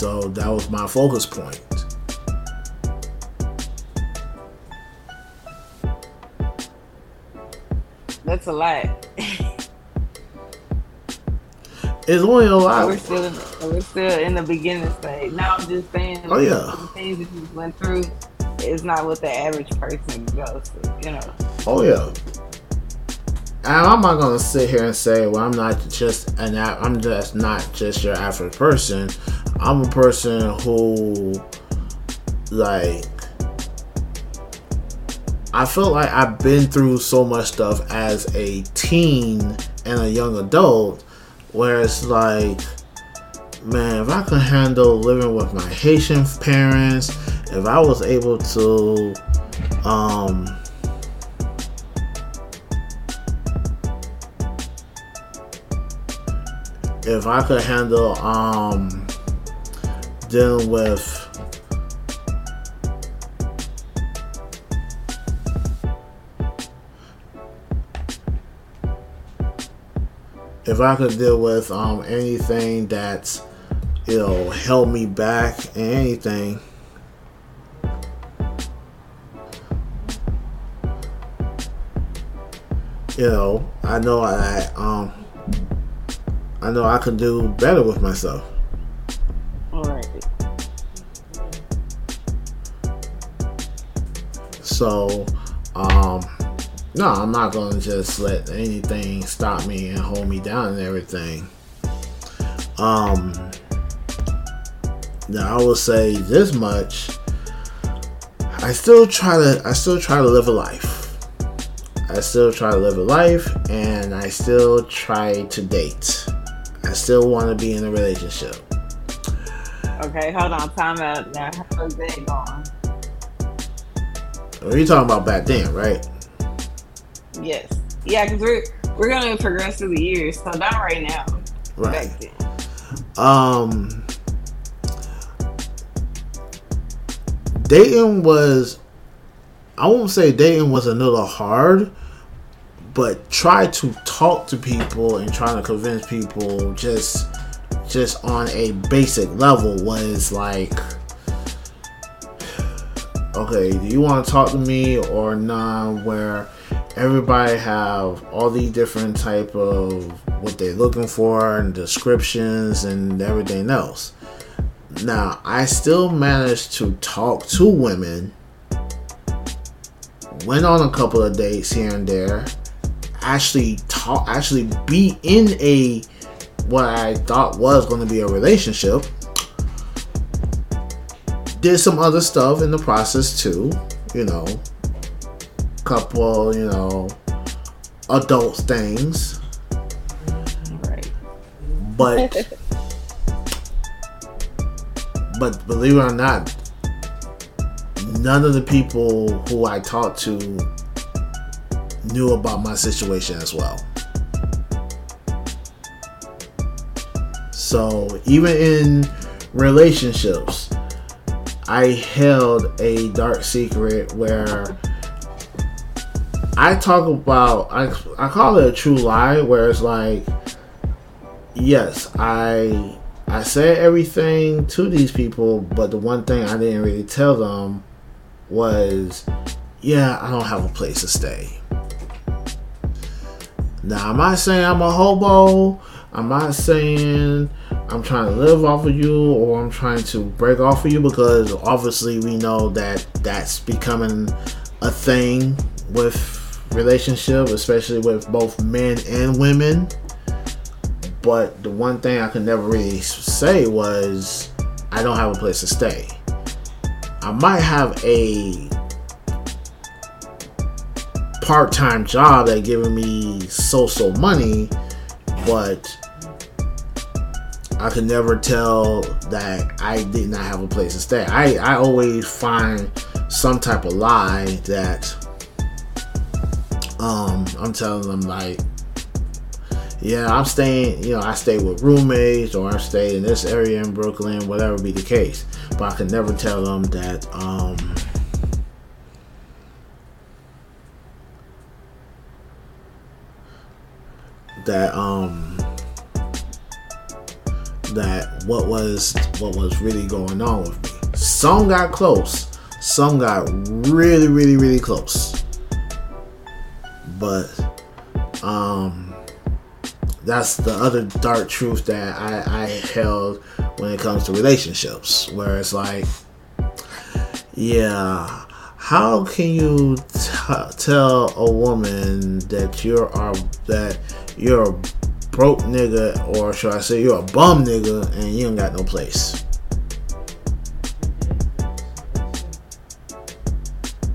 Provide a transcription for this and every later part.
so that was my focus point. That's a lot. It's only a lot. We're still in, we're still in the beginning stage. Now I'm just saying. Oh, yeah. The things that you went through is not what the average person goes through. You know. Oh yeah. And I'm not gonna sit here and say, well, I'm not just an I'm just not just your average person. I'm a person who, like, I feel like I've been through so much stuff as a teen and a young adult, where it's like, man, if I could handle living with my Haitian parents, if I was able to, um, if I could handle um dealing with if I could deal with um anything that's you know held me back anything you know I know I um I know I can do better with myself. So, um, no, I'm not gonna just let anything stop me and hold me down and everything. Um, now I will say this much: I still try to, I still try to live a life. I still try to live a life, and I still try to date. I still want to be in a relationship. Okay, hold on. Time out now. How's that going? What are you talking about back then, right? Yes. Yeah, because we're we're gonna progress through the years. So not right now. Right. Um, dating was, I won't say dating was a little hard, but try to talk to people and trying to convince people just, just on a basic level was like, okay, do you want to talk to me or not? Where everybody have all these different type of what they're looking for and descriptions and everything else. Now, I still managed to talk to women, went on a couple of dates here and there, actually talk, actually be in a what I thought was going to be a relationship. Did some other stuff in the process too, you know, couple, you know, adult things. Right. but but believe it or not none of the people who i talked to knew about my situation as well. So even in relationships i held a dark secret where i talk about i, I call it a true lie where it's like yes, I I said everything to these people, but the one thing I didn't really tell them was, yeah, I don't have a place to stay. Now, I'm not saying I'm a hobo. I'm not saying I'm trying to live off of you or I'm trying to break off of you because obviously we know that that's becoming a thing with relationship, especially with both men and women. But the one thing I could never really say was I don't have a place to stay. I might have a part-time job that giving me so-so money, but I could never tell that I did not have a place to stay. I, I always find some type of lie that um I'm telling them like yeah, I'm staying, you know, I stay with roommates or I stay in this area in Brooklyn, whatever be the case. But I can never tell them that um that um that what was what was really going on with me. Some got close, some got really, really, really close. But um that's the other dark truth that I, I held when it comes to relationships, where it's like, yeah, how can you t- tell a woman that you're that you're broke nigga, or should I say you're a bum nigga, and you ain't got no place?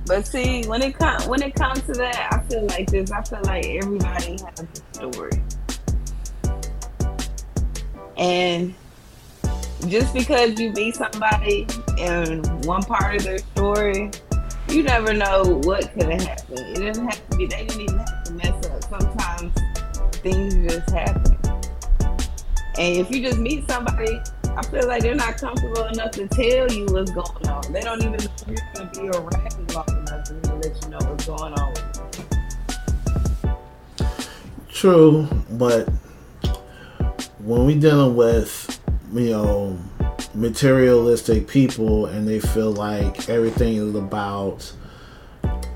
But see, when it comes when it comes to that, I feel like this. I feel like everybody has a story, and just because you meet somebody in one part of their story, you never know what could have happened. It doesn't have to be. They didn't even things just happen, and if you just meet somebody I feel like they're not comfortable enough to tell you what's going on. They don't even know you're to be around long enough to let you know what's going on. True, but when we dealing with you know materialistic people and they feel like everything is about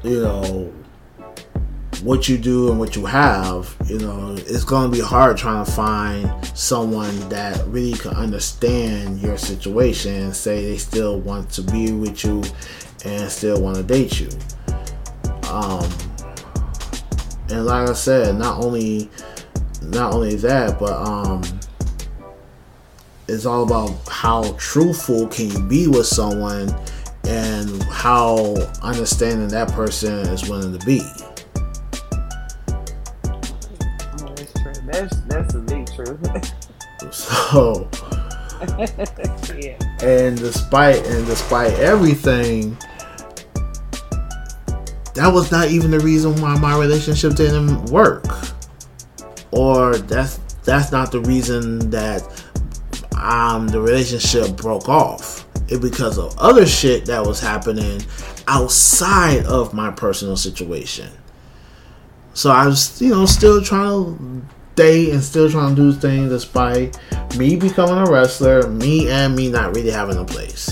you know what you do and what you have, you know, it's going to be hard trying to find someone that really can understand your situation say they still want to be with you and still want to date you. Um, and like I said, not only not only that, but um, it's all about how truthful can you be with someone and how understanding that person is willing to be. That's that's a big truth. so yeah. And despite and despite everything, that was not even the reason why my relationship didn't work. Or that's that's not the reason that um the relationship broke off. It because of other shit that was happening outside of my personal situation. So I was, you know, still trying to and still trying to do things despite me becoming a wrestler, me and me not really having a place.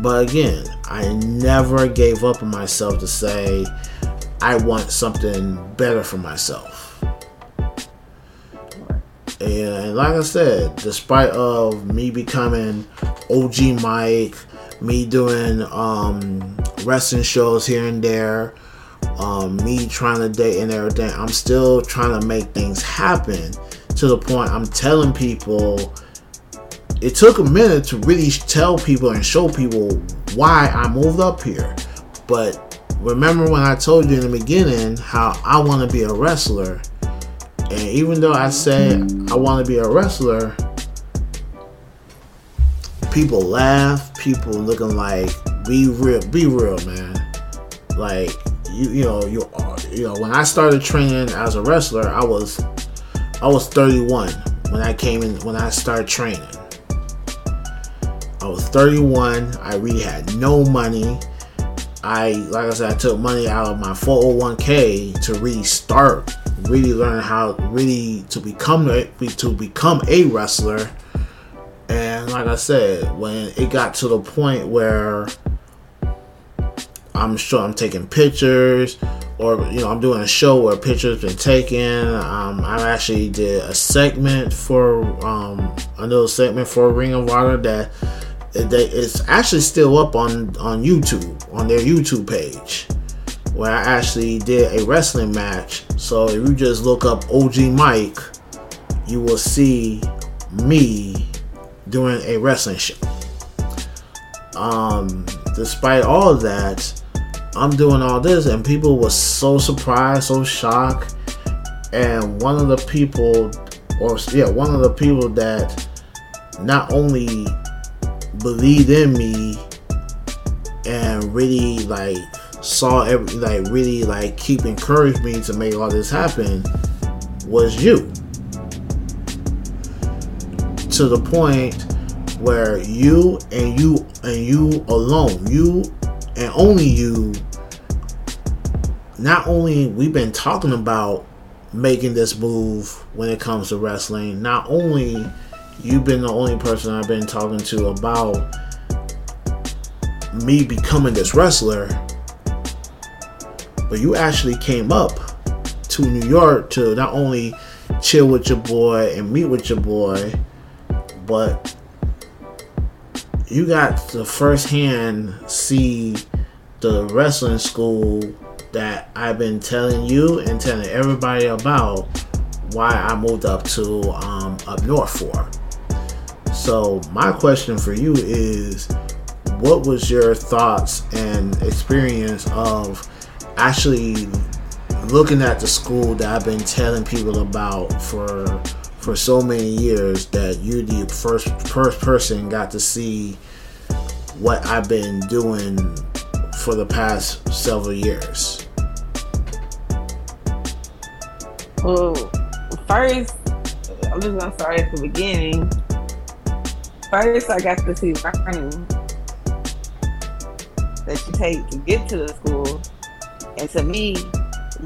But again, I never gave up on myself to say I want something better for myself. And like I said, despite of me becoming OG Mike, me doing um, wrestling shows here and there, um, me trying to date and everything, I'm still trying to make things happen to the point I'm telling people. It took a minute to really tell people and show people why I moved up here. But remember when I told you in the beginning how I want to be a wrestler? And even though I said I want to be a wrestler, people laugh, people looking like be real, be real, man. Like you you know you are, you know when I started training as a wrestler, I was I was 31 when I came in when I started training. I was 31. I really had no money. I like I said, I took money out of my 401k to really start, really learn how really to become to become a wrestler. And like I said, when it got to the point where I'm sure I'm taking pictures, or you know, I'm doing a show where pictures been taken. Um, I actually did a segment for um, a little segment for Ring of Honor that it's actually still up on on YouTube on their YouTube page where I actually did a wrestling match. So if you just look up OG Mike, you will see me doing a wrestling show. Um, despite all of that, I'm doing all this, and people were so surprised, so shocked. And one of the people, or yeah, one of the people that not only believed in me and really like saw every like really like keep encouraged me to make all this happen was you to the point where you and you and you alone you and only you not only we've been talking about making this move when it comes to wrestling not only you've been the only person I've been talking to about me becoming this wrestler. But you actually came up to New York to not only chill with your boy and meet with your boy, but you got to firsthand see the wrestling school that I've been telling you and telling everybody about why I moved up to um, up north for. So my question for you is, what was your thoughts and experience of actually looking at the school that I've been telling people about for for so many years that you're the first first person got to see what I've been doing for the past several years? Well, first, I'm just gonna start at the beginning. First, I got to see learning that you take to get to the school, and to me,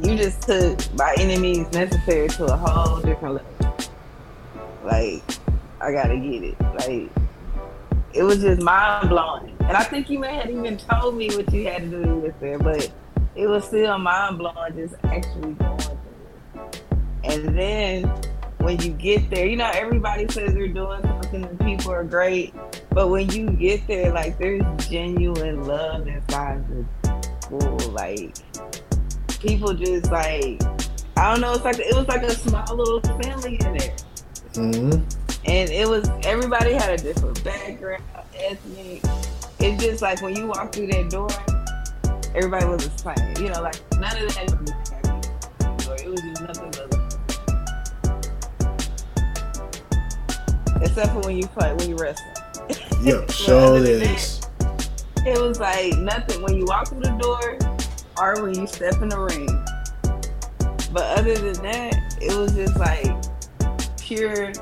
you just took by any means necessary to a whole different level. Like, I gotta get it. Like, it was just mind blowing. And I think you may have even told me what you had to do with there, but it was still mind blowing just actually going through it. And then when you get there, you know, everybody says they're doing something and people are great, but when you get there, like there's genuine love inside the school. Like people just like I don't know, it's like it was like a small little family in there. Mm-hmm. And it was everybody had a different background, ethnic. It's just like when you walk through that door, everybody was the same. You know, like none of that was It was just nothing but except for when you play when you wrestle. Yeah, sure is. It was like nothing when you walk through the door or when you step in the ring. But other than that, it was just like pure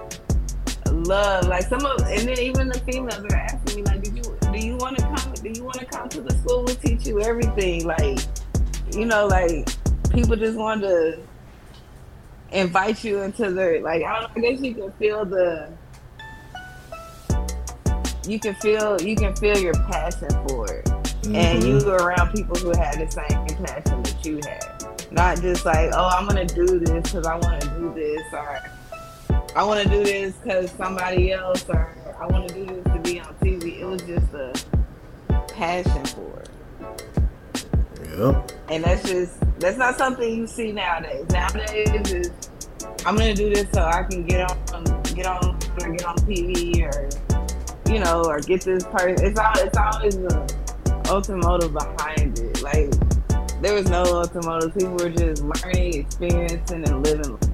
love. Like some of, and then even the females are asking me, like, "Did you do you want to come? Do you want to come to the school? We'll teach you everything." Like, you know, like people just want to invite you into their like. I don't know. I guess you can feel the. You can feel you can feel your passion for it, mm-hmm. and you go around people who had the same passion that you had. Not just like, oh, I'm gonna do this because I want to do this, or I want to do this because somebody else, or I want to do this to be on TV. It was just a passion for it. Yep. And that's just that's not something you see nowadays. Nowadays is I'm gonna do this so I can get on get on or get on TV or you know or get this person. It's all it's always the ultimate behind it. Like there was no ultimate. People were just learning, experiencing, and living life.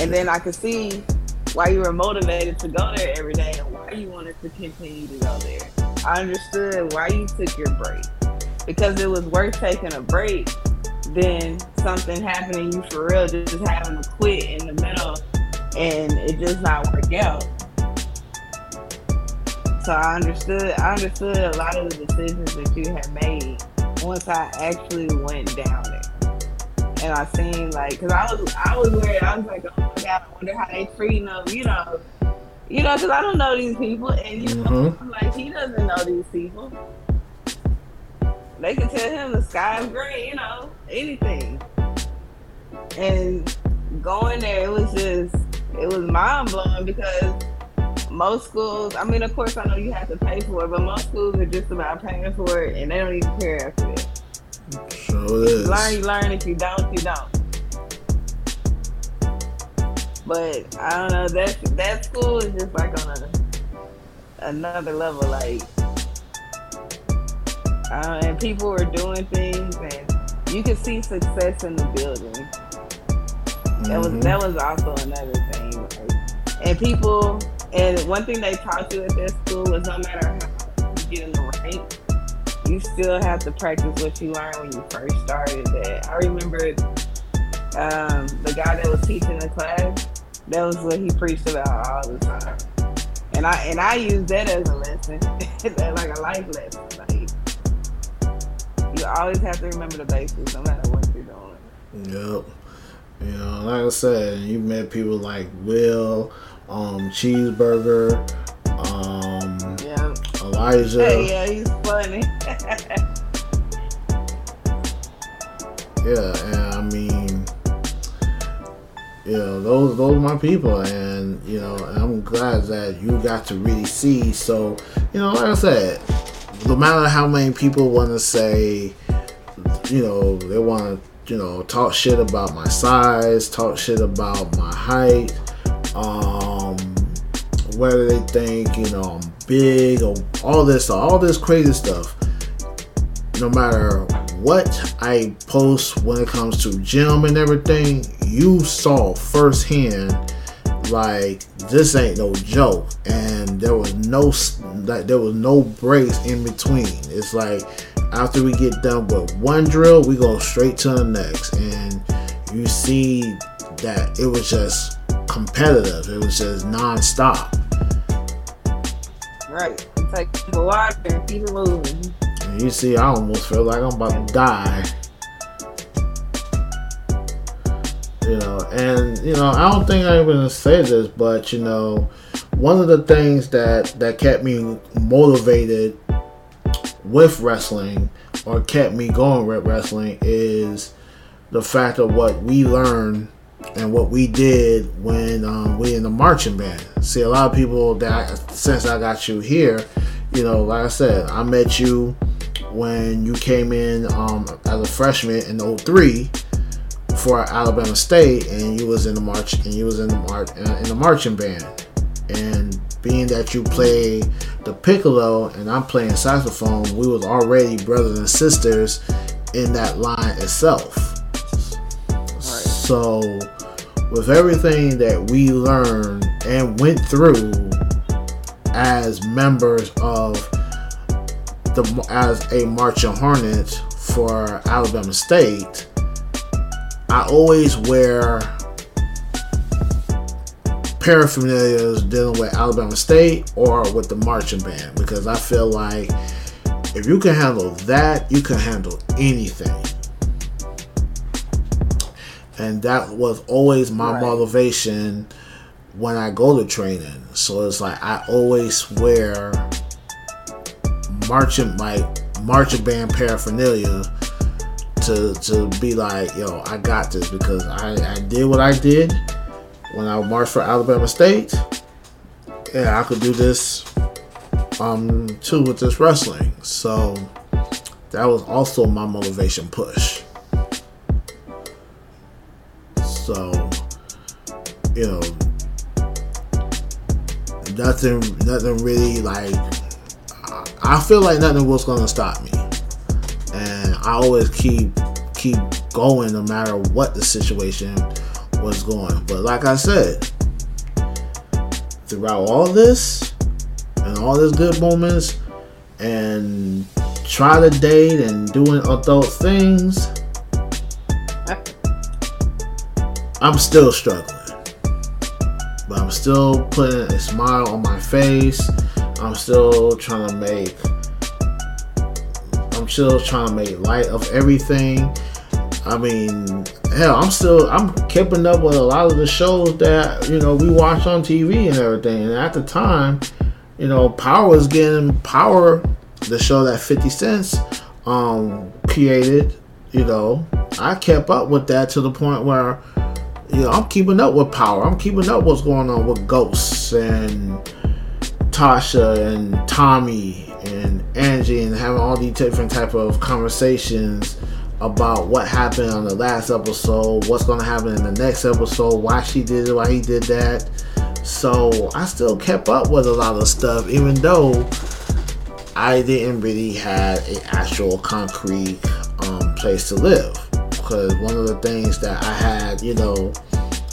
And then I could see why you were motivated to go there every day and why you wanted to continue to go there. I understood why you took your break because it was worth taking a break than something happening you for real, just having to quit in the middle and it just not work out. So I understood. I understood a lot of the decisions that you had made once I actually went down there and I seen like, cause I was I was worried. I was like, oh my god, I wonder how they treating them. You know, you know, cause I don't know these people, and you know, mm-hmm. like he doesn't know these people. They can tell him the sky's gray, you know, anything. And going there, it was just it was mind blowing because most schools, I mean, of course, I know you have to pay for it, but most schools are just about paying for it, and they don't even care after that. Is. Learn, you learn. If you don't, you don't. But I don't know. That that school is just like on a another level. Like, uh, and people were doing things, and you could see success in the building. Mm-hmm. That was mm-hmm. that was also another thing. Like, and people, and one thing they taught you at that school was no matter how you get in the rank, you still have to practice what you learned when you first started. That I remember um, the guy that was teaching the class. That was what he preached about all the time, and I and I use that as a lesson, like a life lesson. Like you always have to remember the basics, no matter what you're doing. Yep. You know, like I said, you met people like Will, um, Cheeseburger, um. Elijah. Hey, yeah, he's funny. Yeah, and I mean, you know, those those are my people, and you know, I'm glad that you got to really see. So, you know, like I said, no matter how many people want to say, you know, they want to, you know, talk shit about my size, talk shit about my height, um, whether they think, you know, I'm big or all this, all this crazy stuff. No matter what I post when it comes to gym and everything, you saw firsthand like this ain't no joke. And there was no like there was no breaks in between. It's like after we get done with one drill we go straight to the next. And you see that it was just competitive. It was just non-stop right. It's like the water keep it moving. you see i almost feel like i'm about to die you know and you know i don't think i'm gonna say this but you know one of the things that that kept me motivated with wrestling or kept me going with wrestling is the fact of what we learned and what we did when um, we in the marching band. See, a lot of people that since I got you here, you know, like I said, I met you when you came in um, as a freshman in 03 for Alabama State, and you was in the march, and you was in the march in the marching band, and being that you play the piccolo and I'm playing saxophone, we was already brothers and sisters in that line itself. So, with everything that we learned and went through as members of the as a marching hornet for Alabama State, I always wear paraphernalia dealing with Alabama State or with the marching band because I feel like if you can handle that, you can handle anything. And that was always my Right. motivation when I go to training. So it's like I always wear marching like marching band paraphernalia to to be like, yo, I got this because I, I did what I did when I marched for Alabama State. Yeah, I could do this um too with this wrestling. So that was also my motivation push. So you know nothing nothing really like I- feel like nothing was gonna stop me. And I always keep keep going no matter what the situation was going. But like I said, throughout all this and all these good moments and try to date and doing adult things, I'm still struggling. But I'm still putting a smile on my face. I'm still trying to make I'm still trying to make light of everything. I mean, hell, I'm still I'm keeping up with a lot of the shows that you know we watch on TV and everything. And at the time, you know, Power was getting Power, the show that 50 Cents um created. You know, I kept up with that to the point where you know I'm keeping up with Power. I'm keeping up what's going on with Ghosts and Tasha and Tommy and Angie and having all these different type of conversations about what happened on the last episode, what's gonna happen in the next episode, why she did it, why he did that. So I still kept up with a lot of stuff, even though I didn't really have an actual concrete um, place to live. Because one of the things that I had, you know,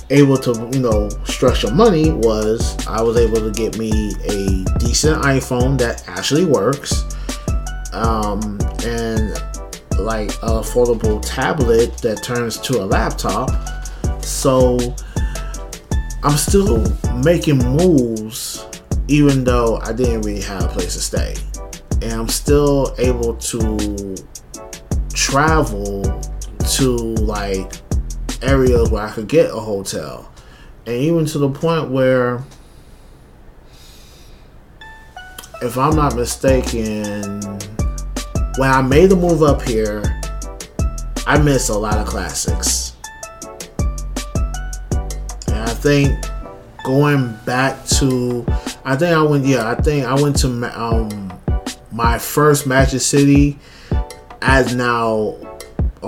able to you know structure money was I was able to get me a decent iPhone that actually works, um, and like a affordable tablet that turns to a laptop. So I'm still making moves, even though I didn't really have a place to stay, and I'm still able to travel to like areas where I could get a hotel, and even to the point where, if I'm not mistaken, when I made the move up here, I missed a lot of classics, and I think going back to, I think I went, yeah, I think I went to um my first Magic City as now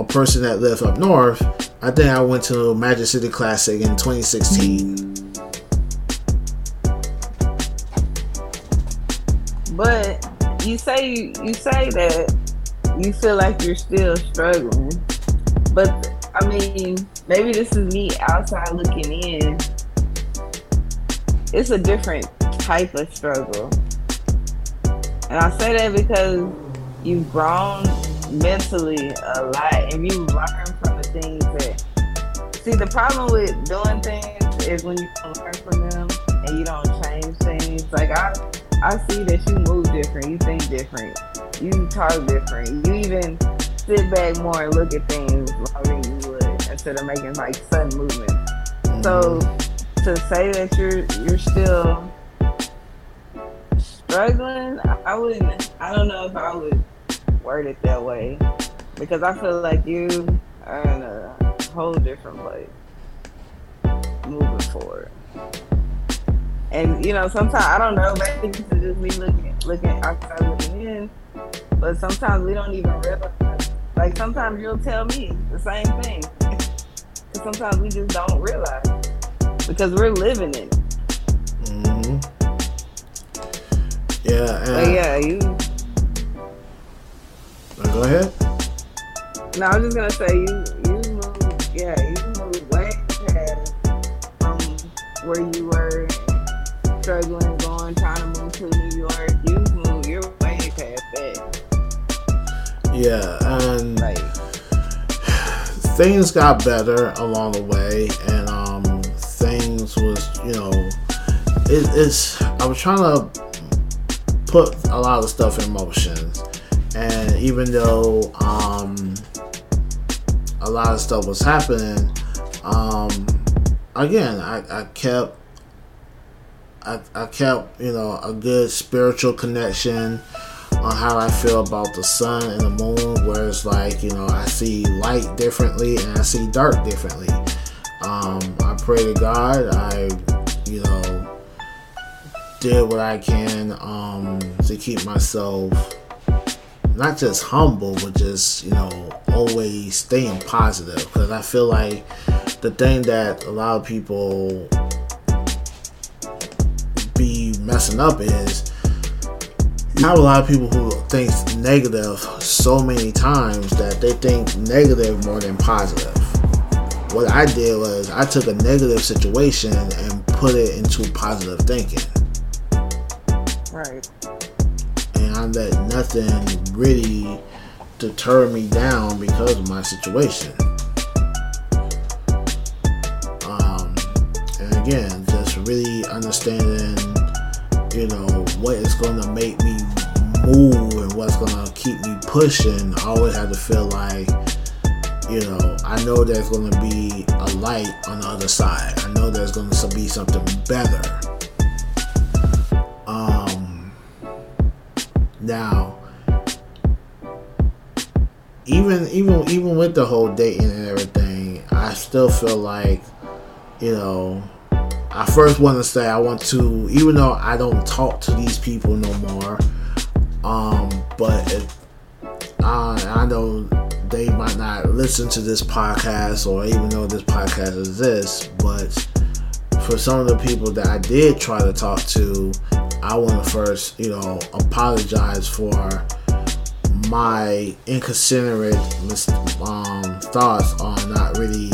a person that lived up north, I think I went to Magic City Classic in 2016. But you say you say that you feel like you're still struggling, but I mean, maybe this is me outside looking in. It's a different type of struggle, and I say that because you've grown mentally a lot and you learn from the things that see the problem with doing things is when you learn from them and you don't change things like i i see that you move different you think different you talk different you even sit back more and look at things longer than you would instead of making like sudden movements mm-hmm. so to say that you're you're still struggling i wouldn't i don't know if i would word it that way because I feel like you are in a whole different place moving forward. And you know, sometimes I don't know, maybe this is just me looking looking outside looking in, but sometimes we don't even realize. Like sometimes you'll tell me the same thing, and sometimes we just don't realize because we're living it. Mm-hmm. Yeah. but yeah, you go ahead. No, I was just gonna say you you moved yeah you moved way past from where you were struggling, going, trying to move to New York. You moved, you're way past that. Yeah, and like, things got better along the way, and um, things was you know, it, it's I was trying to put a lot of stuff in motion and even though um, a lot of stuff was happening, um, again, I, I kept I, I kept you know a good spiritual connection on how I feel about the sun and the moon, where it's like you know I see light differently and I see dark differently. Um, I pray to God. I you know did what I can um, to keep myself not just humble, but just you know always staying positive. Because I feel like the thing that a lot of people be messing up is you have a lot of people who think negative so many times that they think negative more than positive. What I did was I took a negative situation and put it into positive thinking. Right and let nothing really deter me down because of my situation. Um, and again, just really understanding, you know, what is going to make me move and what's going to keep me pushing. I always have to feel like, you know, I know there's going to be a light on the other side. I know there's going to be something better Now, even even even with the whole dating and everything, I still feel like, you know, I first want to say I want to, even though I don't talk to these people no more, um, but uh, I know they might not listen to this podcast or even know this podcast exists, but for some of the people that I did try to talk to, I want to first, you know, apologize for my inconsiderate um, thoughts on not really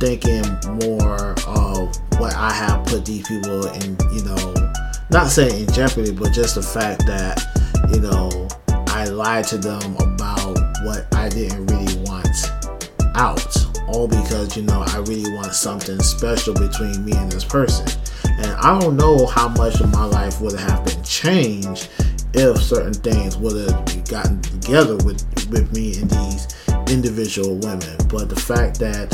thinking more of what I have put these people in, you know, not saying in jeopardy, but just the fact that, you know, I lied to them about what I didn't really want out. All because, you know, I really want something special between me and this person. And I don't know how much of my life would have been changed if certain things would have gotten together with with me and these individual women. But the fact that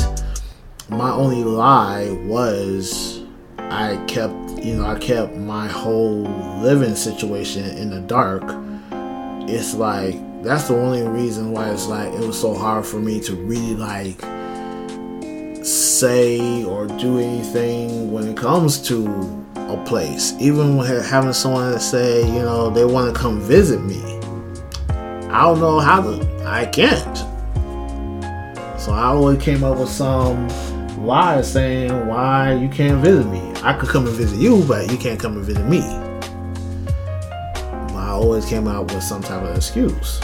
my only lie was I kept, you know, I kept my whole living situation in the dark. It's like that's the only reason why it's like it was so hard for me to really like say or do anything when it comes to a place. Even having someone say, you know, they want to come visit me. I don't know how to. I can't. So I always came up with some lie saying why you can't visit me. I could come and visit you, but you can't come and visit me. I always came out with some type of excuse.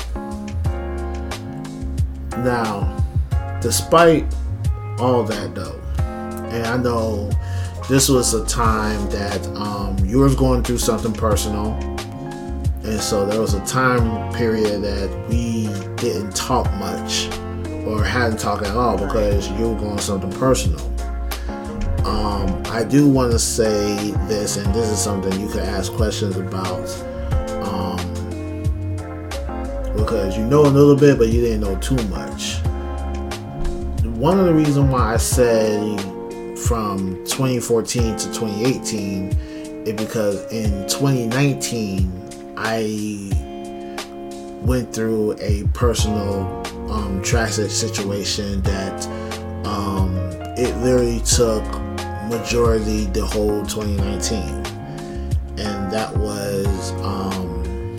Now, despite all that though, and I know this was a time that um, you were going through something personal, and so there was a time period that we didn't talk much or hadn't talked at all because you were going something personal. Um, I do want to say this, and this is something you could ask questions about. Um, because you know a little bit, but you didn't know too much. One of the reasons why I say from 2014 to 2018 is because in 2019 I went through a personal um, tragic situation that um, it literally took majority the whole 2019 and that was um,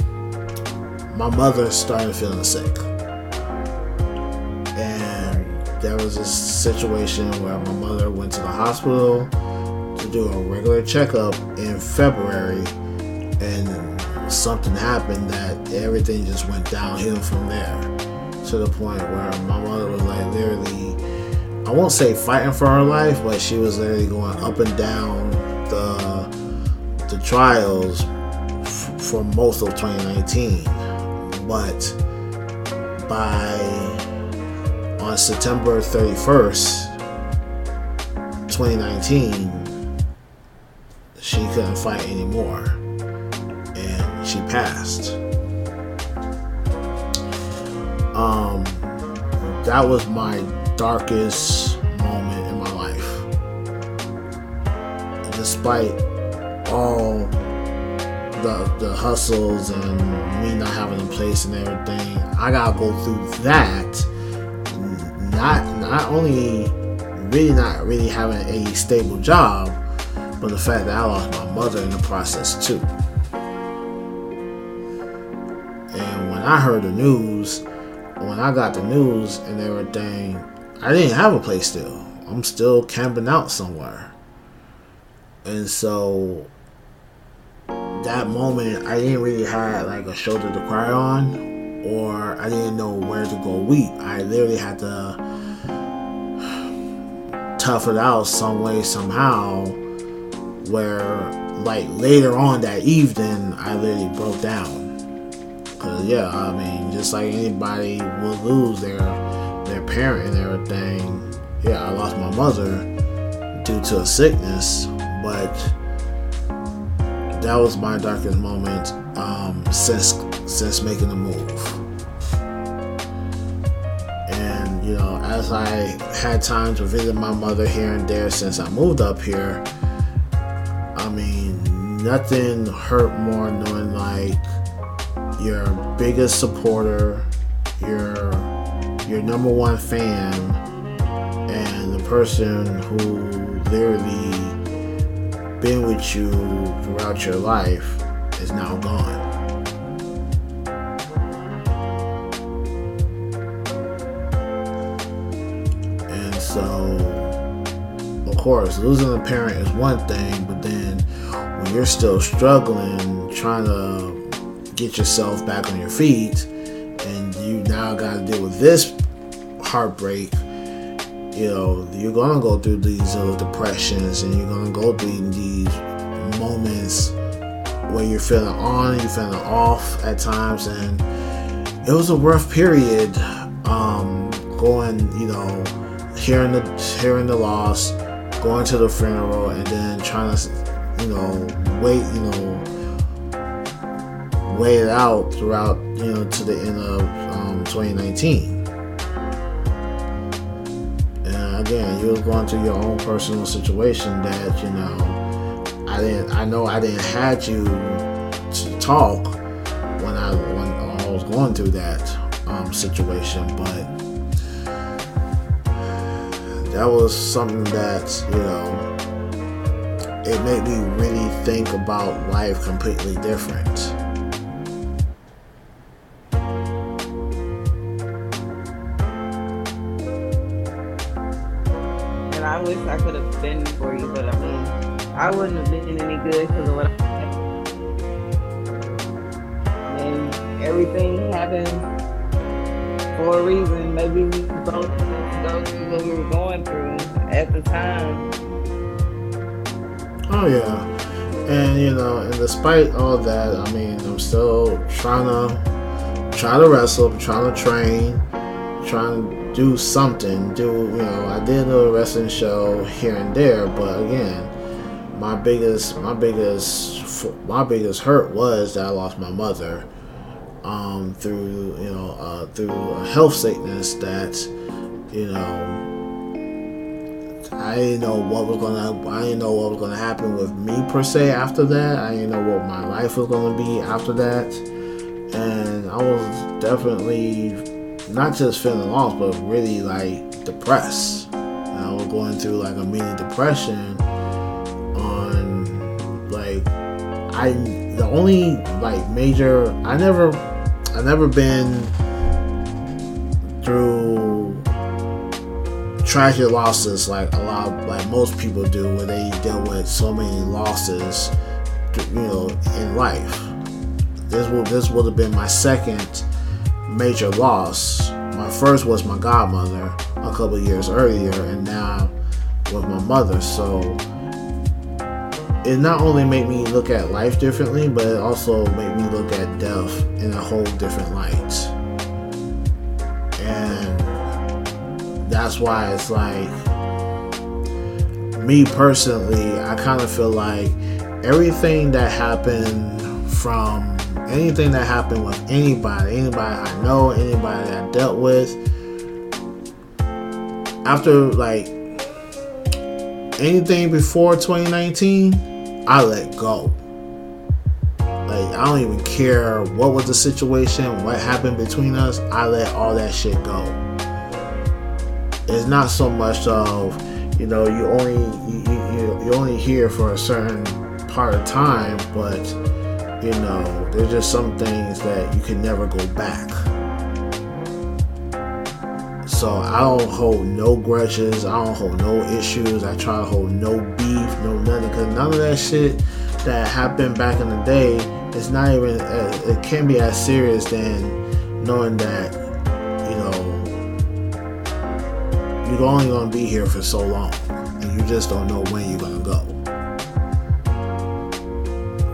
my mother started feeling sick. Was a situation where my mother went to the hospital to do a regular checkup in February, and something happened that everything just went downhill from there to the point where my mother was like literally, I won't say fighting for her life, but she was literally going up and down the the trials f- for most of 2019 but by on September 31st, 2019, she couldn't fight anymore and she passed. Um, that was my darkest moment in my life. Despite all the the hustles and me not having a place and everything, I gotta go through that. Not only really not really having a stable job, but the fact that I lost my mother in the process too. And when I heard the news, when I got the news and everything, I didn't have a place still. I'm still camping out somewhere. And so that moment, I didn't really have like a shoulder to cry on, or I didn't know where to go weep. I literally had to tough it out some way, somehow, where like later on that evening, I literally broke down. Cause yeah, I mean, just like anybody would lose their their parent and everything. Yeah, I lost my mother due to a sickness, but that was my darkest moment um, since since making the move. You know, as I had time to visit my mother here and there since I moved up here, I mean, nothing hurt more knowing like your biggest supporter, your your number one fan, and the person who literally been with you throughout your life is now gone. Course, losing a parent is one thing, but then when you're still struggling, trying to get yourself back on your feet, and you now got to deal with this heartbreak you know, you're gonna go through these little depressions and you're gonna go through these moments where you're feeling on, and you're feeling off at times, and it was a rough period. Um, going, you know, hearing the hearing the loss, going to the funeral, and then trying to, you know, wait, you know, wait it out throughout, you know, to the end of um, 2019. again, you was going through your own personal situation that you know. I didn't. I know I didn't had you to talk when I when I was going through that um, situation, but that was something that you know it made me really think about life completely different. And I wish I could have been for you, but I mean, I wouldn't have been any good because of what I. And everything happened for a reason. Maybe we both what we were going through at the time. Oh yeah, and you know, and despite all that, I mean, I'm still trying to trying to wrestle, trying to train, trying to do something. Do you know? I did a wrestling show here and there, but again, my biggest, my biggest, my biggest hurt was that I lost my mother um, through you know uh, through a health sickness that you know I didn't know what was gonna I didn't know what was gonna happen with me per se after that. I didn't know what my life was gonna be after that. And I was definitely not just feeling lost, but really like depressed. I was going through like a mini depression on like I the only like major I never I never been tragic losses like a lot like most people do where they deal with so many losses you know in life. This would this would have been my second major loss. My first was my godmother a couple years earlier and now with my mother. So it not only made me look at life differently but it also made me look at death in a whole different light that's why it's like me personally i kind of feel like everything that happened from anything that happened with anybody anybody i know anybody i dealt with after like anything before 2019 i let go. Like i don't even care what was the situation what happened between us i let all that shit go it's not so much of you know you only you, you, you only here for a certain part of time but you know there's just some things that you can never go back. So i don't hold no grudges i don't hold no issues i try to hold no beef no nothing because none of that shit that happened back in the day it's not even uh, it can't be as serious than knowing that you're only gonna be here for so long, and you just don't know when you're gonna go.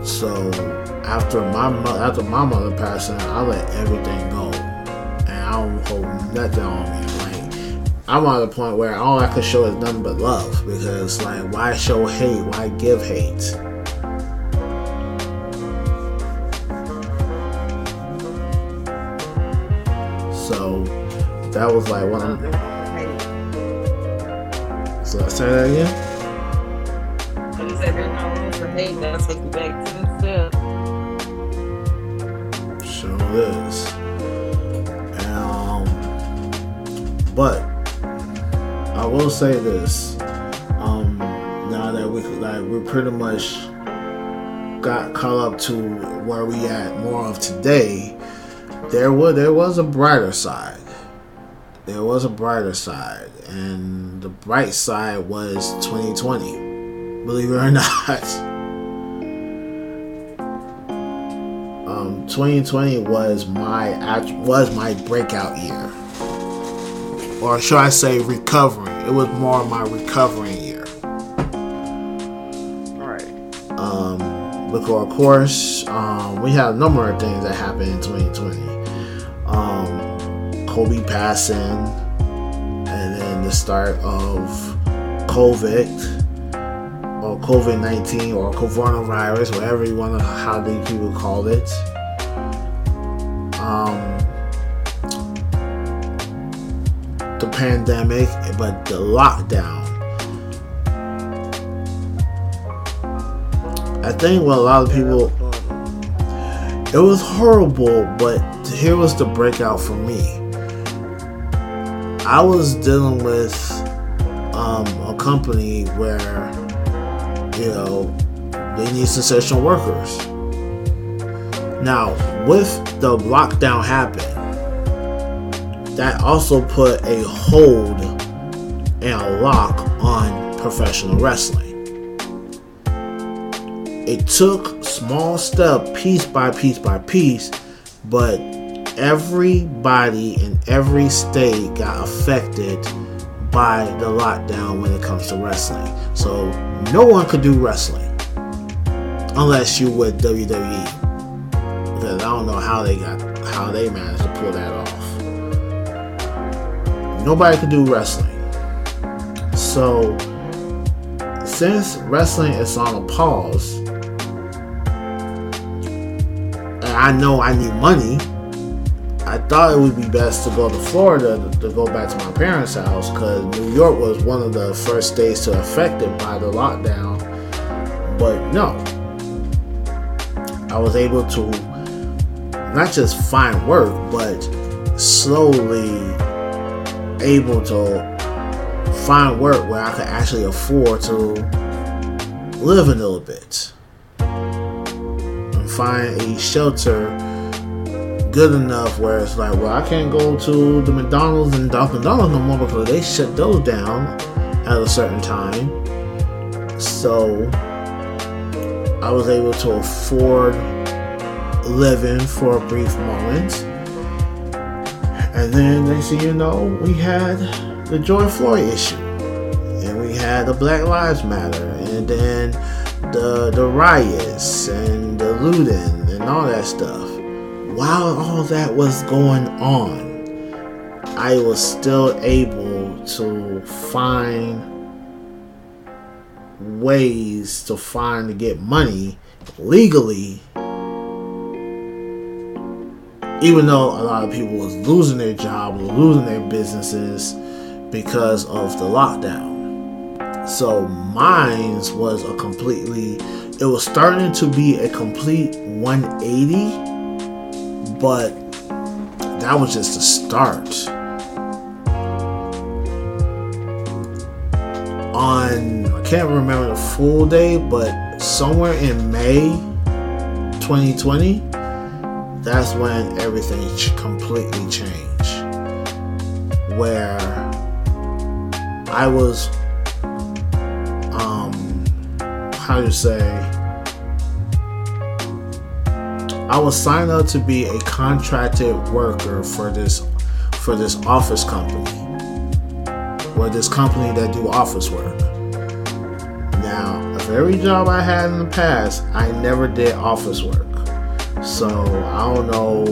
So after my after my mother passing, I let everything go, and I don't hold nothing on me. I'm at a point where all I could show is nothing but love, because like why show hate? Why give hate? So that was like one of let's say that again. So you said there's no room for hate. That'll take you back to the step. Sure is. Um, but I will say this. Um, now that we like we're pretty much got caught up to where we at more of today, there was there was a brighter side. There was a brighter side, and the bright side was 2020. Believe it or not. Um, 2020 was my was my breakout year, or should I say recovery? It was more of my recovering year. All right. Um, because of course, um, we had a number of things that happened in 2020. Kobe passing, and then the start of COVID, or COVID 19, or coronavirus, whatever you want to, how do people call it. Um, the pandemic, but the lockdown. I think what a lot of people, it was horrible, but here was the breakout for me. I was dealing with um, a company where, you know, they need cessation workers. Now, with the lockdown happening, that also put a hold and a lock on professional wrestling. It took small step, piece by piece by piece, but everybody in every state got affected by the lockdown when it comes to wrestling. So no one could do wrestling unless you with WWE. Because I don't know how they got how they managed to pull that off. Nobody could do wrestling. So since wrestling is on a pause, and I know I need money, I thought it would be best to go to Florida to, to go back to my parents' house because New York was one of the first states to affected by the lockdown. But no, I was able to not just find work, but slowly able to find work where I could actually afford to live a little bit and find a shelter good enough where it's like, well, I can't go to the McDonald's and Dunkin' Donuts no more because they shut those down at a certain time. So I was able to afford living for a brief moment. And then they thing you know, we had the George Floyd issue. And we had the Black Lives Matter. And then the the riots and the looting and all that stuff. While all that was going on, I was still able to find ways to find to get money legally even though a lot of people was losing their jobs losing their businesses because of the lockdown. So mines was a completely it was starting to be a complete 180 but that was just the start on I can't remember the full day, but somewhere in May 2020, that's when everything completely changed. Where I was, um, how do you say, I was signed up to be a contracted worker for this for this office company or this company that do office work. Now, of every job I had in the past, I never did office work. So I don't know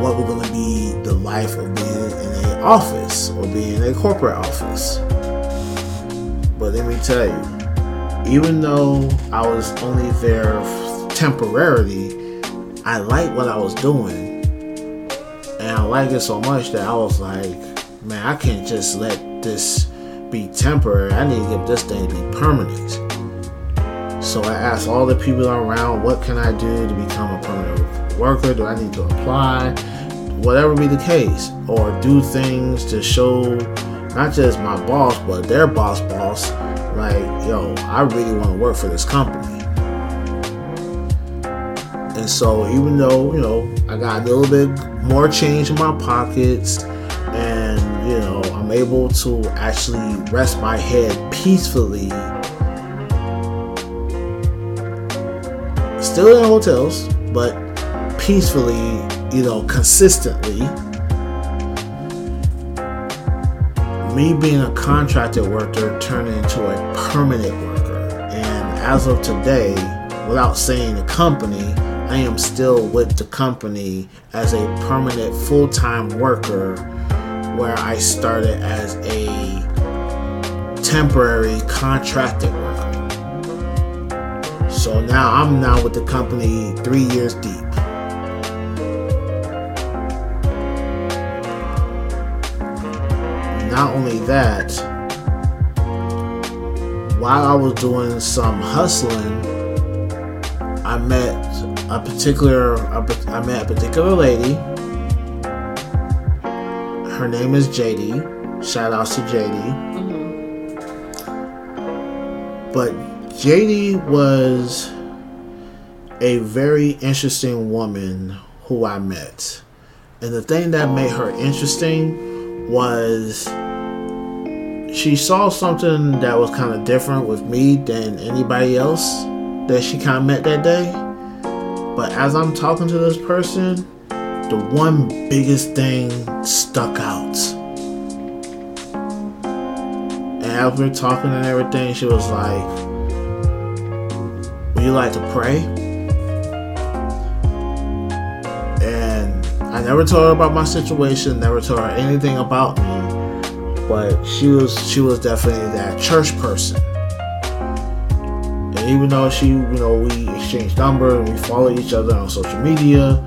what we're gonna be the life of being in an office or being in a corporate office. But let me tell you, even though I was only there temporarily, I liked what I was doing. And I like it so much that I was like, man, I can't just let this be temporary. I need to get this thing to be permanent. So I asked all the people around, what can I do to become a permanent worker? Do I need to apply? Whatever be the case, or do things to show not just my boss, but their boss boss, like, yo, I really want to work for this company. And so, even though, you know, I got a little bit more change in my pockets, and you know i'm able to actually rest my head peacefully still in hotels but peacefully you know consistently. Me being a contracted worker turned into a permanent worker. And as of today without saying the company i am still with the company as a permanent full-time worker where I started as a temporary contracted worker. So now I'm now with the company three years deep. not only that, while I was doing some hustling, I met a particular I met a particular lady. Her name is JD. Shout outs to JD. Mm-hmm. But JD was a very interesting woman who I met. And the thing that made her interesting was she saw something that was kind of different with me than anybody else that she kind of met that day. But as I'm talking to this person, the one biggest thing stuck out. And as we're talking and everything, she was like, Would you like to pray? And I never told her about my situation, never told her anything about me, but she was she was definitely that church person. Even though she, you know, we exchanged numbers and we follow each other on social media,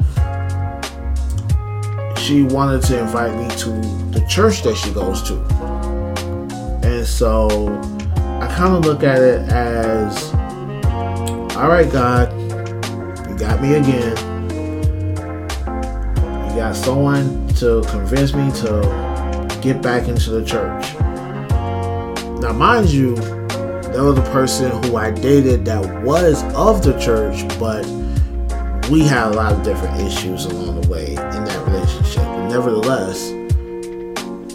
she wanted to invite me to the church that she goes to. And so I kind of look at it as all right, God, you got me again You got someone to convince me to get back into the church. Now, mind you, there was a person who I dated that was of the church, but we had a lot of different issues along the way in that relationship. But nevertheless,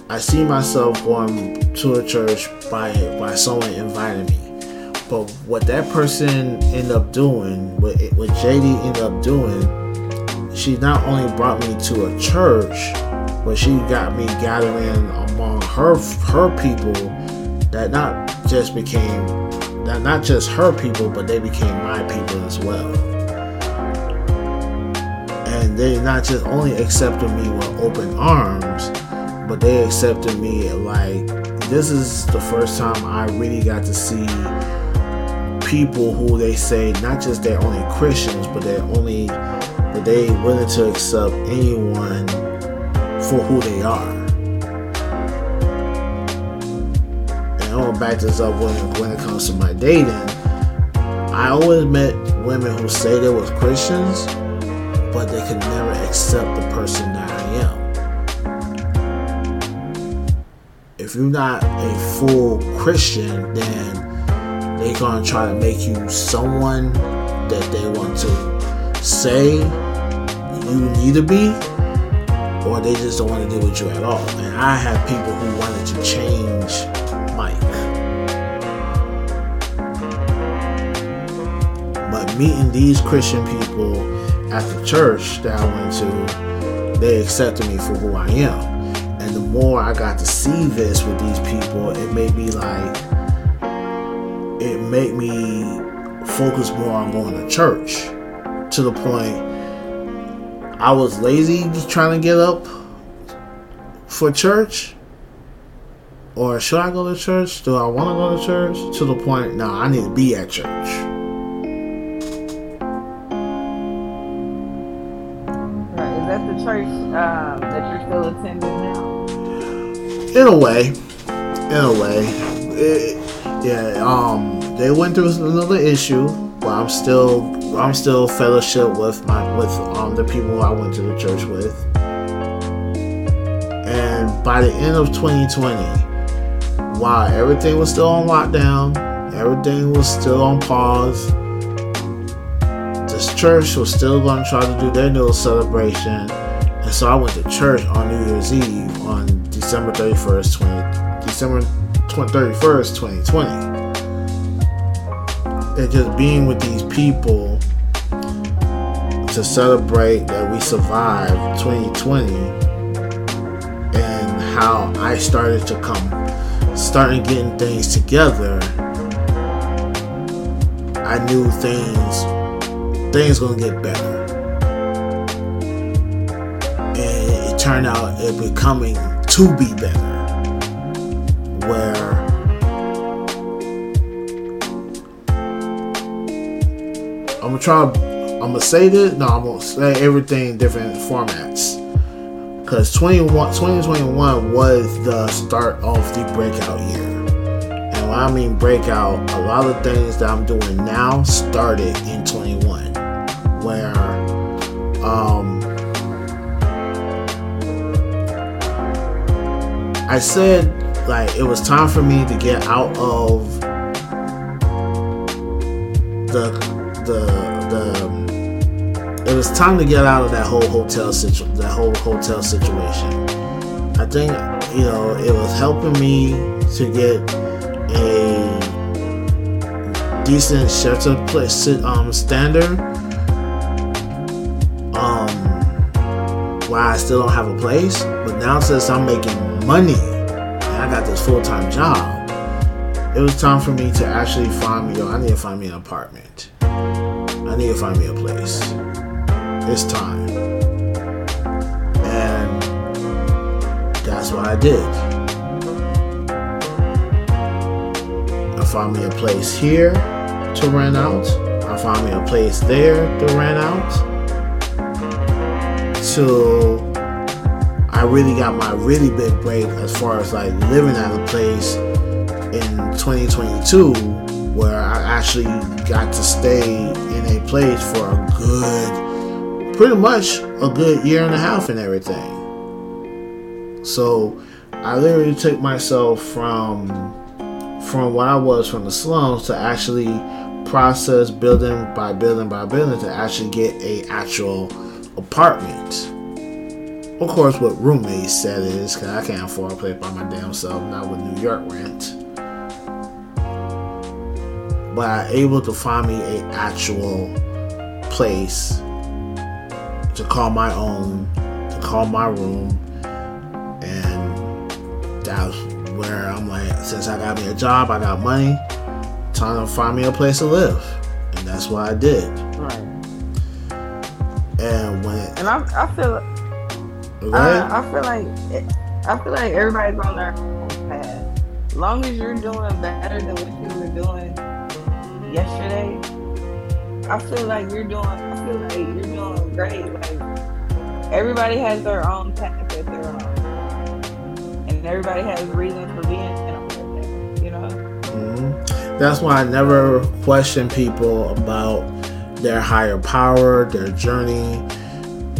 I see myself going to a church by by someone inviting me. But what that person ended up doing, what, what JD ended up doing, she not only brought me to a church, but she got me gathering among her her people that not just became not just her people, but they became my people as well. And they not just only accepted me with open arms, but they accepted me like this is the first time I really got to see people who they say not just they're only Christians, but they're only but they willing to accept anyone for who they are. And I'm gonna back this up when, when it comes to my dating. I always met women who say they was Christians, but they could never accept the person that I am. If you're not a full Christian, then they're gonna try to make you someone that they want to say you need to be, or they just don't want to deal with you at all. And I have people who wanted to change Mike. But meeting these Christian people at the church that I went to, they accepted me for who I am. And the more I got to see this with these people, it made me like, it made me focus more on going to church to the point I was lazy trying to get up for church. Or should I go to church? Do I want to go to church? To the point, no, I need to be at church. Right. Is that the church um, that you're still attending now? In a way. In a way. It, yeah, um, they went through another issue, but I'm still I'm still fellowship with my with um the people I went to the church with. And by the end of 2020, while everything was still on lockdown, everything was still on pause. This church was still going to try to do their new celebration, and so I went to church on New Year's Eve on December 31st, 20 December 31st, 2020 and just being with these people to celebrate that we survived 2020 and how I started to come, starting getting things together. I knew things, things gonna get better, and it turned out it becoming to be better, where I'm gonna try I'm gonna say this. No, I'm gonna say everything in different formats. Because 2021 was the start of the breakout year. And when I mean breakout, a lot of things that I'm doing now started in 21, where um, I said like it was time for me to get out of the the the it was time to get out of that whole hotel situ that whole hotel situation. I think you know it was helping me to get a decent shelter place um standard. Um, why I still don't have a place, but now since I'm making money and I got this full time job, it was time for me to actually find me. Yo, I need to find me an apartment. I need to find me a place. It's time. And that's what I did. I found me a place here to rent out. I found me a place there to rent out. So I really got my really big break as far as like living at a place in 2022 where I actually got to stay in a place for a good, pretty much a good year and a half and everything. So I literally took myself from from what I was from the slums to actually process building by building by building to actually get a actual apartment. Of course, what roommates said is because I can't afford a place by my damn self, not with New York rent but I able to find me a actual place to call my own, to call my room, and that's where I'm like, since I got me a job, I got money, time to find me a place to live, and that's what I did. Right. And when it, And I, I feel, I, I feel like, I feel like everybody's on their own path. As long as you're doing better than what you were doing yesterday, I feel like you're doing. I feel like you're doing great. Like everybody has their own path that they're on, and everybody has reasons for being their You know. Mhm. That's why I never question people about their higher power, their journey,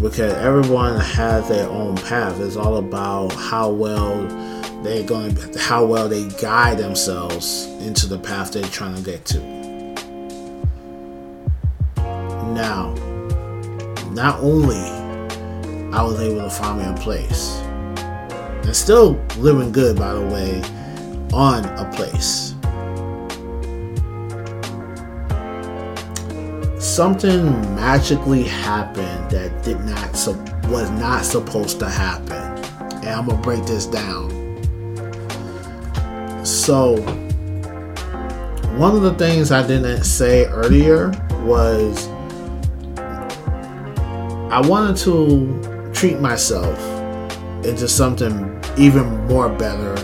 because everyone has their own path. It's all about how well they're going, how well they guide themselves into the path they're trying to get to. Now, not only I was able to find me a place, and still living good, by the way, on a place. Something magically happened that did not was not supposed to happen, and I'm gonna break this down. So, one of the things I didn't say earlier was I wanted to treat myself into something even more better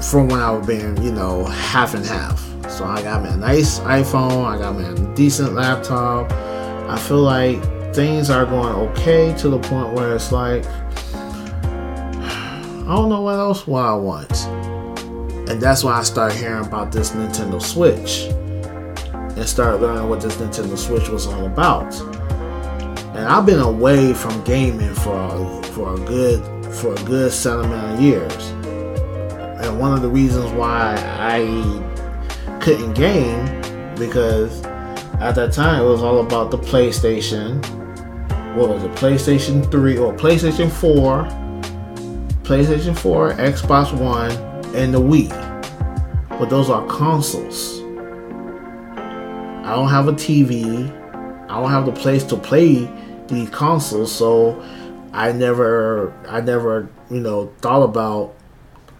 from when I was being, you know, half and half. So I got me a nice iPhone, I got me a decent laptop. I feel like things are going okay to the point where it's like I don't know what else what I want. And that's why I started hearing about this Nintendo Switch and started learning what this Nintendo Switch was all about. And I've been away from gaming for a, for a good for a good seven amount of years. And one of the reasons why I couldn't game because at that time it was all about the PlayStation. What was it? PlayStation 3 or PlayStation 4, PlayStation 4, Xbox One, and the Wii. But those are consoles. I don't have a TV. I don't have the place to play these consoles, so I never I never, you know, thought about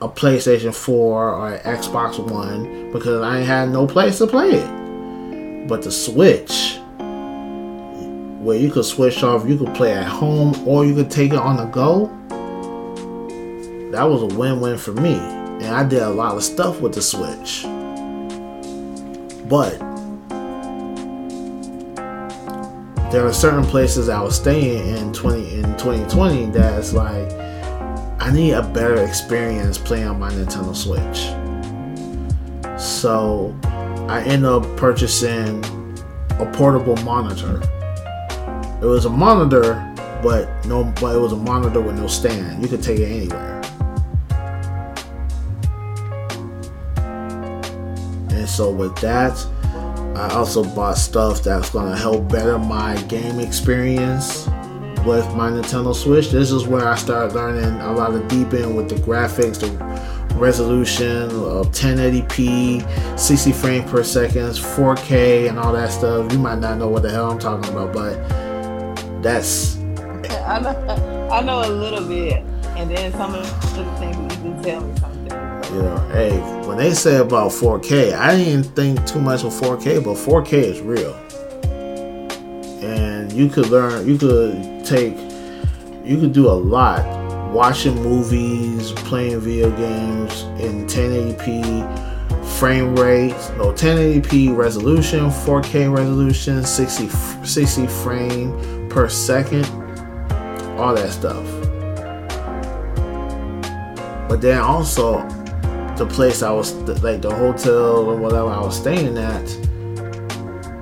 a PlayStation 4 or Xbox One because I had no place to play it. But the Switch, where you could switch off, you could play at home or you could take it on the go. That was a win-win for me. And I did a lot of stuff with the Switch. But there are certain places I was staying in 20 in 2020 that's like I need a better experience playing on my Nintendo Switch. So I ended up purchasing a portable monitor. It was a monitor, but no, but it was a monitor with no stand. You could take it anywhere. And so with that, I also bought stuff that's gonna help better my game experience with my Nintendo Switch. This is where I started learning a lot of deep in with the graphics, the resolution of 1080p, 60 frames per second, 4K, and all that stuff. You might not know what the hell I'm talking about, but that's. I know, I know a little bit, and then some of the things you can tell me. You know, hey, when they say about 4K, I didn't think too much of 4K, but 4K is real. And you could learn, you could take, you could do a lot watching movies, playing video games in 1080p frame rates, no 1080p resolution, 4K resolution, 60 60 frame per second, all that stuff. But then also the place I was like the hotel or whatever I was staying at,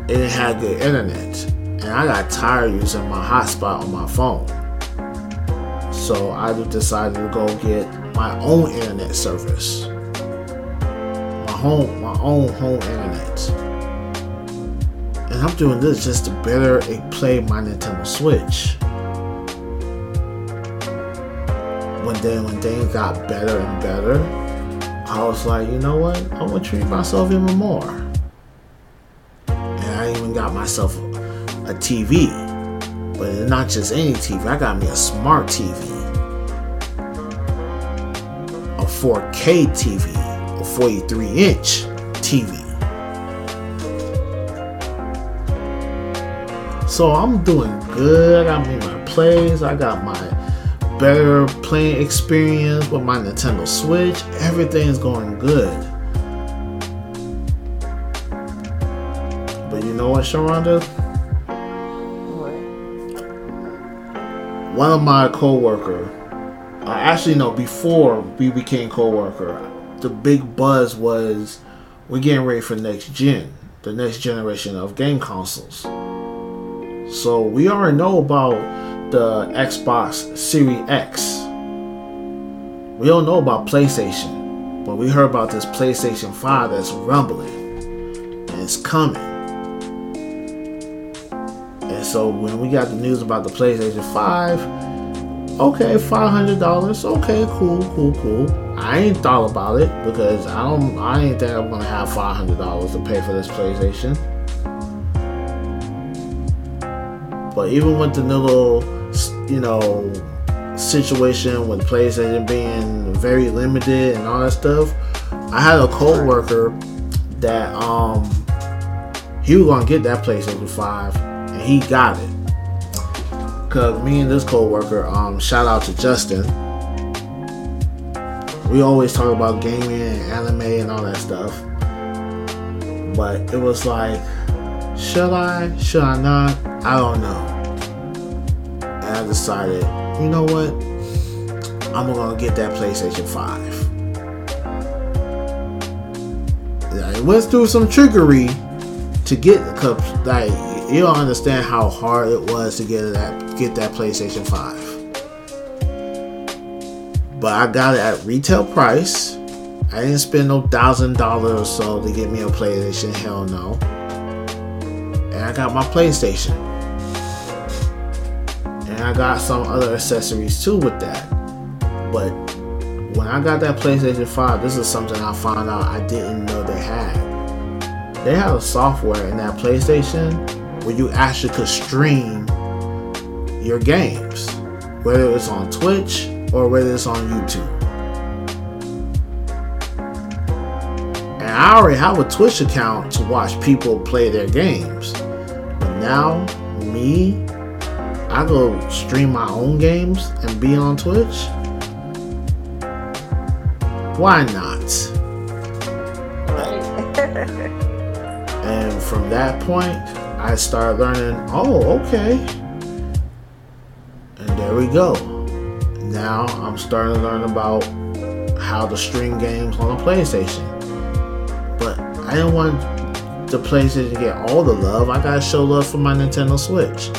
it had the internet, and I got tired using my hotspot on my phone. So I decided to go get my own internet service. My home, my own home internet. And I'm doing this just to better play my Nintendo Switch. When then when things got better and better, I was like, you know what? I'm gonna treat myself even more. And I even got myself a, TV. But not just any TV, I got me a smart TV. a 4K TV, a 43 inch TV. So I'm doing good. I got me my plays. I got my better playing experience with my Nintendo Switch. Everything's going good. But you know what, Sharonda? What? One of my co-worker uh, actually no before we became co-worker the big buzz was we're getting ready for next gen the next generation of game consoles so we already know about the xbox series x we don't know about playstation but we heard about this playstation 5 that's rumbling and it's coming and so when we got the news about the playstation 5 okay, five hundred dollars. Okay, cool, cool, cool. I ain't thought about it because I don't. I ain't think I'm gonna have five hundred dollars to pay for this PlayStation. But even with the little, you know, situation with PlayStation being very limited and all that stuff, I had a co-worker that um he was gonna get that PlayStation Five and he got it. Cause me and this co-worker, um, shout out to Justin. We always talk about gaming and anime and all that stuff. But it was like, should I? Should I not? I don't know. And I decided, you know what? I'm gonna get that PlayStation 5. I went through some trickery to get the cup like you don't understand how hard it was to get that get that PlayStation 5. But I got it at retail price. I didn't spend no thousand dollars or so to get me a PlayStation. Hell no. And I got my PlayStation. And I got some other accessories too with that. But when I got that PlayStation 5, this is something I found out I didn't know they had. They have a software in that PlayStation where you actually could stream your games, whether it's on Twitch or whether it's on YouTube. And I already have a Twitch account to watch people play their games. But now, me, I go stream my own games and be on Twitch. Why not? and from that point, I started learning, oh, okay. And there we go. Now I'm starting to learn about how to stream games on a PlayStation. But I didn't want the PlayStation to get all the love. I gotta show love for my Nintendo Switch.